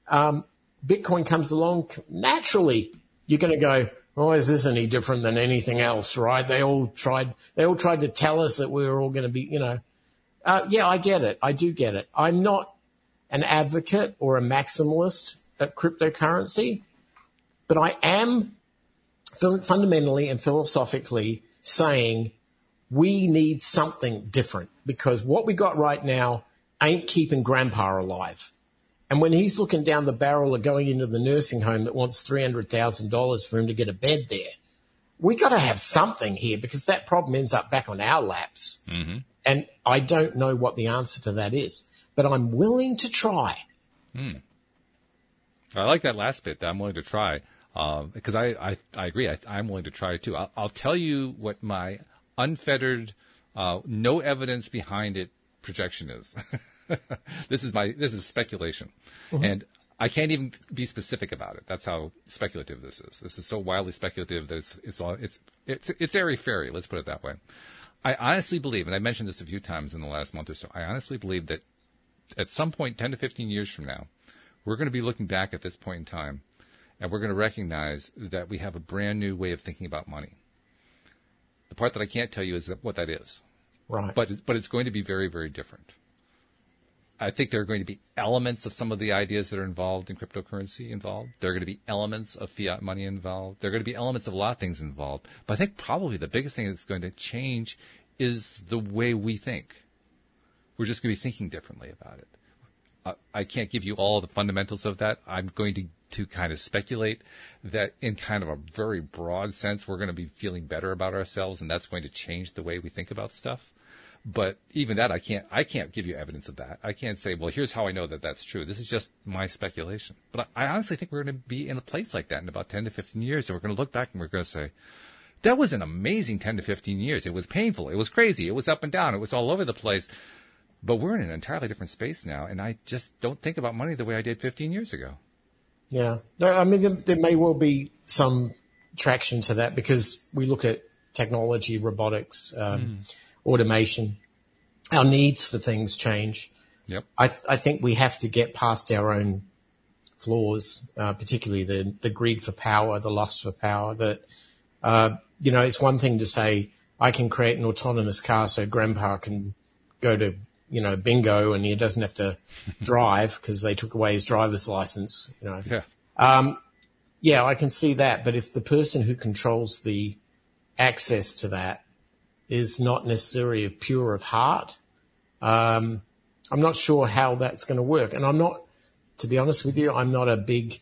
Speaker 2: Um, Bitcoin comes along naturally. You're going to go, oh, is this any different than anything else, right? They all tried, they all tried to tell us that we were all going to be, you know, uh, yeah, I get it. I do get it. I'm not an advocate or a maximalist of cryptocurrency, but I am fundamentally and philosophically saying we need something different because what we got right now ain't keeping grandpa alive. And when he's looking down the barrel of going into the nursing home that wants $300,000 for him to get a bed there, we got to have something here because that problem ends up back on our laps.
Speaker 1: Mm-hmm.
Speaker 2: And I don't know what the answer to that is, but I'm willing to try.
Speaker 1: I like that last bit that I'm willing to try because I, I, I agree. I, I'm willing to try it too. I'll, I'll tell you what my unfettered, uh, no evidence behind it projection is. this is my this is speculation, and I can't even be specific about it. That's how speculative this is. This is so wildly speculative that it's it's all it's it's it's airy fairy. Let's put it that way. I honestly believe, and I mentioned this a few times in the last month or so. I honestly believe that at some point, ten to fifteen years from now, we're going to be looking back at this point in time, and we're going to recognize that we have a brand new way of thinking about money. The part that I can't tell you is that what that is
Speaker 2: Right.
Speaker 1: but it's, but it's going to be very very different. I think there are going to be elements of some of the ideas that are involved in cryptocurrency involved. There are going to be elements of fiat money involved. There are going to be elements of a lot of things involved. But I think probably the biggest thing that's going to change is the way we think. We're just going to be thinking differently about it. I can't give you all the fundamentals of that. I'm going to, to kind of speculate that in kind of a very broad sense, we're going to be feeling better about ourselves and that's going to change the way we think about stuff. But even that, I can't, I can't give you evidence of that. I can't say, well, here's how I know that that's true. This is just my speculation. But I honestly think we're going to be in a place like that in about 10 to 15 years. And we're going to look back and we're going to say, that was an amazing 10 to 15 years. It was painful. It was crazy. It was up and down. It was all over the place. But we're in an entirely different space now. And I just don't think about money the way I did 15 years ago.
Speaker 2: Yeah. No, I mean, there, there may well be some traction to that because we look at technology, robotics, um, automation. Our needs for things change.
Speaker 1: Yep.
Speaker 2: I, th- I think we have to get past our own flaws, uh, particularly the, the greed for power, the lust for power that, uh, you know, it's one thing to say, I can create an autonomous car so grandpa can go to, you know, bingo and he doesn't have to drive because they took away his driver's license, you know.
Speaker 1: Yeah.
Speaker 2: Yeah, I can see that. But if the person who controls the access to that is not necessarily pure of heart, um, I'm not sure how that's going to work. And I'm not, to be honest with you, I'm not a big,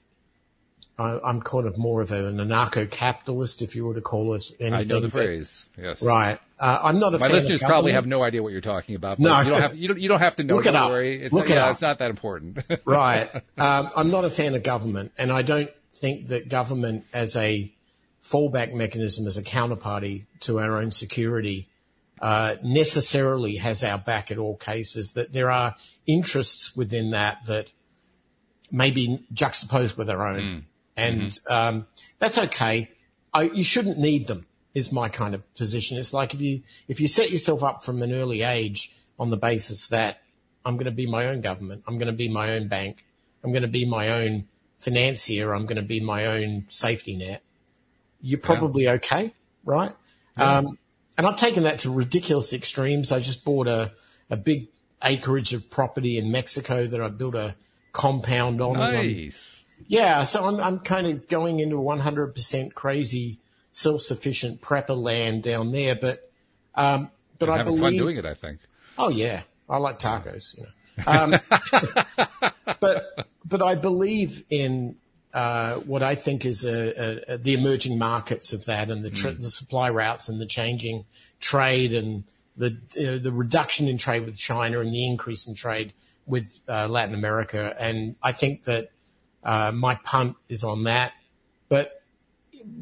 Speaker 2: I, I'm kind of more of an anarcho-capitalist, if you were to call it anything.
Speaker 1: I know the phrase. Yes.
Speaker 2: Right. Uh, I'm not a
Speaker 1: My
Speaker 2: fan of
Speaker 1: listeners probably have no idea what you're talking about. But
Speaker 2: No.
Speaker 1: You don't have, you don't, you don't have to know.
Speaker 2: Look it up.
Speaker 1: worry. It's,
Speaker 2: Look
Speaker 1: not,
Speaker 2: it
Speaker 1: yeah,
Speaker 2: up.
Speaker 1: it's not that important.
Speaker 2: right. Um, I'm not a fan of government, and I don't think that government as a fallback mechanism, as a counterparty to our own security, uh, necessarily has our back at all cases. That there are interests within that that may be juxtaposed with our own, and um, that's okay. I, you shouldn't need them. Is my kind of position. It's like if you if you set yourself up from an early age on the basis that I'm going to be my own government, I'm going to be my own bank, I'm going to be my own financier, I'm going to be my own safety net. You're probably okay, right? Um, and I've taken that to ridiculous extremes. I just bought a, a big acreage of property in Mexico that I built a compound on.
Speaker 1: nice.
Speaker 2: Yeah, so I'm I'm kind of going into 100% crazy self-sufficient prepper land down there, but um, but
Speaker 1: I'm
Speaker 2: I
Speaker 1: having
Speaker 2: believe
Speaker 1: fun doing it. I think.
Speaker 2: Oh yeah, I like tacos. You know. um, but but I believe in uh, what I think is a, a, the emerging markets of that and the, tr- the supply routes and the changing trade and the uh, the reduction in trade with China and the increase in trade with uh, Latin America. And I think that uh, my punt is on that. But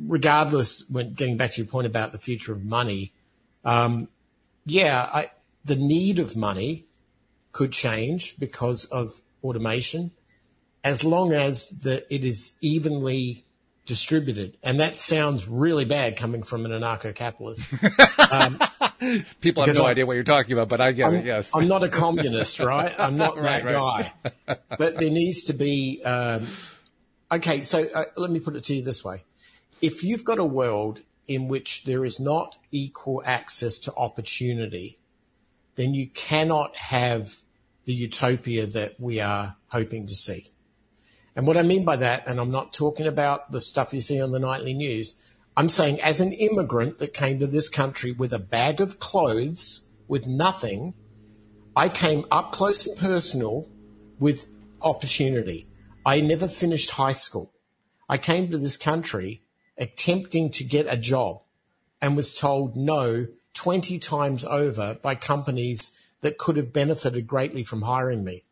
Speaker 2: regardless, when getting back to your point about the future of money, um, yeah, I, the need of money could change because of automation, as long as the, it is evenly distributed. And that sounds really bad coming from an anarcho-capitalist.
Speaker 1: People have no
Speaker 2: I-
Speaker 1: idea what you're talking about, but I get it. Yes.
Speaker 2: I'm not a communist, right? I'm not
Speaker 1: Right,
Speaker 2: that
Speaker 1: right.
Speaker 2: guy. But there needs to be. Um, okay, so uh, let me put it to you this way: if you've got a world in which there is not equal access to opportunity, then you cannot have the utopia that we are hoping to see. And what I mean by that, and I'm not talking about the stuff you see on the nightly news, I'm saying as an immigrant that came to this country with a bag of clothes, with nothing, I came up close and personal with opportunity. I never finished high school. I came to this country attempting to get a job and was told no 20 times over by companies that could have benefited greatly from hiring me.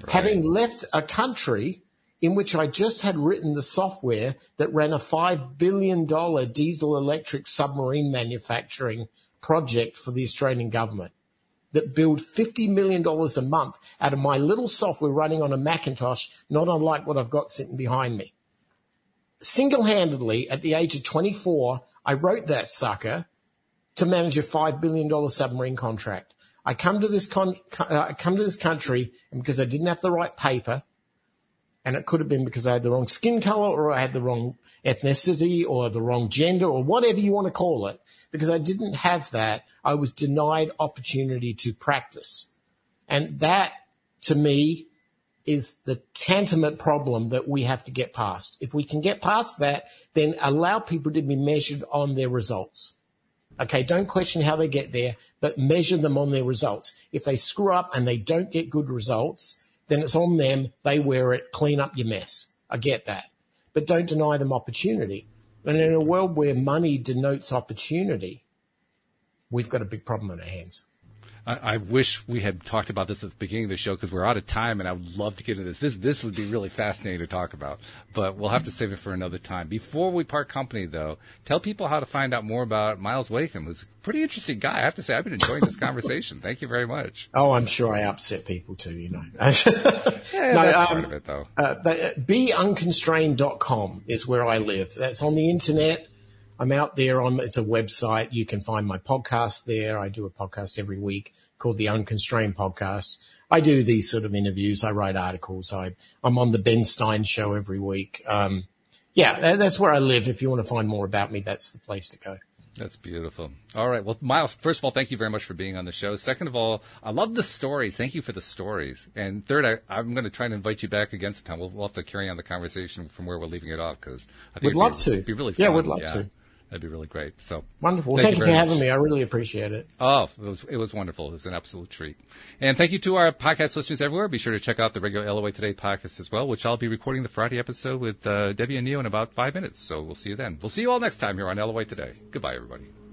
Speaker 2: Right. Having left a country in which I just had written the software that ran a $5 billion diesel electric submarine manufacturing project for the Australian government that billed $50 million a month out of my little software running on a Macintosh, not unlike what I've got sitting behind me. Single handedly, at the age of 24, I wrote that sucker to manage a $5 billion submarine contract. I come to this con- uh, come to this country and because I didn't have the right paper, and it could have been because I had the wrong skin color or I had the wrong ethnicity or the wrong gender or whatever you want to call it. Because I didn't have that, I was denied opportunity to practice. And that to me is the tantamount problem that we have to get past. If we can get past that, then allow people to be measured on their results. Okay, don't question how they get there, but measure them on their results. If they screw up and they don't get good results, then it's on them. They wear it, clean up your mess. I get that. But don't deny them opportunity. And in a world where money denotes opportunity, we've got a big problem on our hands.
Speaker 1: I, I, wish we had talked about this at the beginning of the show because we're out of time, and I would love to get into this. This this would be really fascinating to talk about, but we'll have to save it for another time. Before we part company, though, tell people how to find out more about Myles Wakeham, who's a pretty interesting guy. I have to say, I've been enjoying this conversation. Thank you very much.
Speaker 2: Oh, I'm sure I upset people too. You know,
Speaker 1: yeah, no, that's um, part of it, though. Uh,
Speaker 2: uh, beunconstrained.com is where I live. That's on the internet. I'm out there on, it's a website. You can find my podcast there. I do a podcast every week called the Unconstrained Podcast. I do these sort of interviews. I write articles. I, I'm on the Ben Stein show every week. Um, yeah, that's where I live. If you want to find more about me, that's the place to go.
Speaker 1: That's beautiful. All right. Well, Myles, first of all, thank you very much for being on the show. Second of all, I love the stories. Thank you for the stories. And third, I, am going to try and invite you back again sometime. We'll, we'll have to carry on the conversation from where we're leaving it off because I think
Speaker 2: we'd love
Speaker 1: be,
Speaker 2: to.
Speaker 1: Be really fun.
Speaker 2: Yeah, we'd love yeah. to.
Speaker 1: That'd be really great. So
Speaker 2: wonderful. Thank, thank you, for having me. I really appreciate it.
Speaker 1: Oh, it was it was wonderful. It was an absolute treat. And thank you to our podcast listeners everywhere. Be sure to check out the regular LOA Today podcast as well, which I'll be recording the Friday episode with uh, Debbie and Neil in about five minutes. So we'll see you then. We'll see you all next time here on LOA Today. Goodbye, everybody.